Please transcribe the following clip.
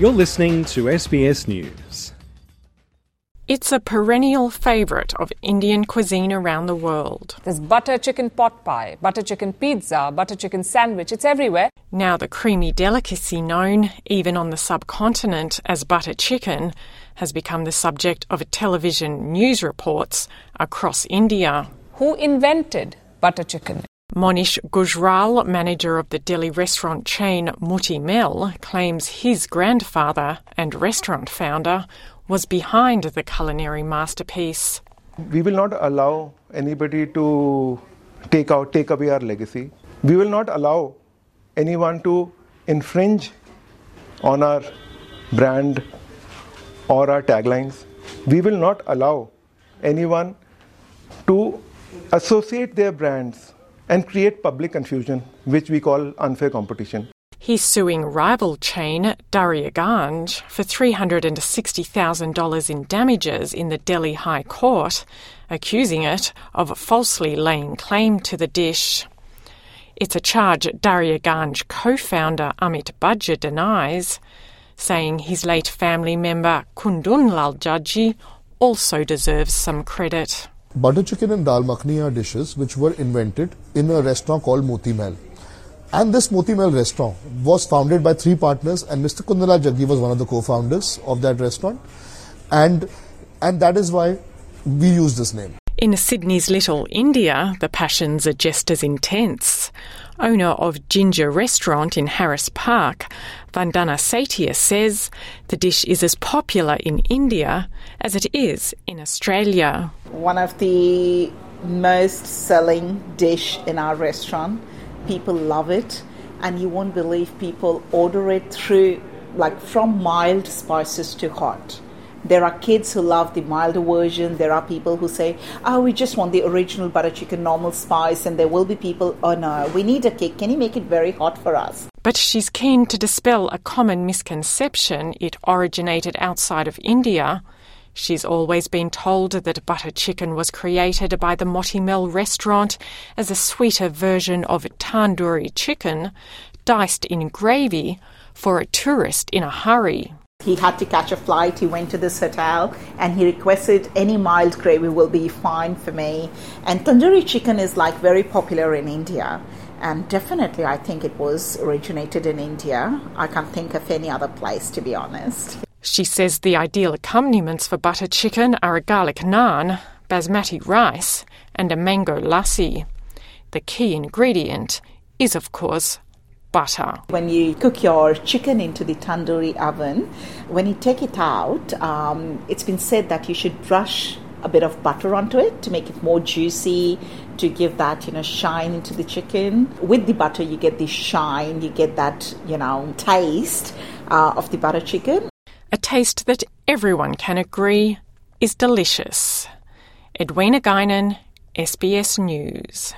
You're listening to SBS News. It's a perennial favourite of Indian cuisine around the world. There's butter chicken pot pie, butter chicken pizza, butter chicken sandwich. It's everywhere. Now, the creamy delicacy known, even on the subcontinent, as butter chicken, has become the subject of television news reports across India. Who invented butter chicken? Monish Gujral, manager of the Delhi restaurant chain Moti Mahal, claims his grandfather and restaurant founder was behind the culinary masterpiece. We will not allow anybody to take out, take away our legacy. We will not allow anyone to infringe on our brand or our taglines. We will not allow anyone to associate their brands and create public confusion, which we call unfair competition. He's suing rival chain Daryaganj for $360,000 in damages in the Delhi High Court, accusing it of falsely laying claim to the dish. It's a charge Daryaganj co founder Amit Bagga denies, saying his late family member Kundan Lal Jaggi also deserves some credit. Butter chicken and dal makhni are dishes which were invented in a restaurant called Moti Mahal. And this Moti Mahal restaurant was founded by three partners, and Mr. Kundan Lal Jaggi was one of the co-founders of that restaurant, and and that is why we use this name. In Sydney's Little India, the passions are just as intense. Owner of Ginger Restaurant in Harris Park, Vandana Satia says the dish is as popular in India as it is in Australia. One of the most selling dish in our restaurant. People love it and you won't believe people order it through like from mild spices to hot. There are kids who love the milder version. There are people who say oh we just want the original butter chicken normal spice and there will be people oh no we need a cake. Can you make it very hot for us but she's keen to dispel a common misconception it originated outside of india She's always been told that butter chicken was created by the Moti Mahal restaurant as a sweeter version of tandoori chicken, diced in gravy, for a tourist in a hurry. He had to catch a flight. He went to this hotel and he requested any mild gravy will be fine for me. And tandoori chicken is like very popular in India. And definitely, I think it was originated in India. I can't think of any other place, to be honest. She says the ideal accompaniments for butter chicken are a garlic naan, basmati rice, and a mango lassi. The key ingredient is, of course, butter. When you cook your chicken into the tandoori oven, when you take it out, um, it's been said that you should brush a bit of butter onto it to make it more juicy, to give that you know shine into the chicken. With the butter, you get the shine, you get that you know taste uh, of the butter chicken a taste that everyone can agree is delicious. Edwina Guinan, SBS News.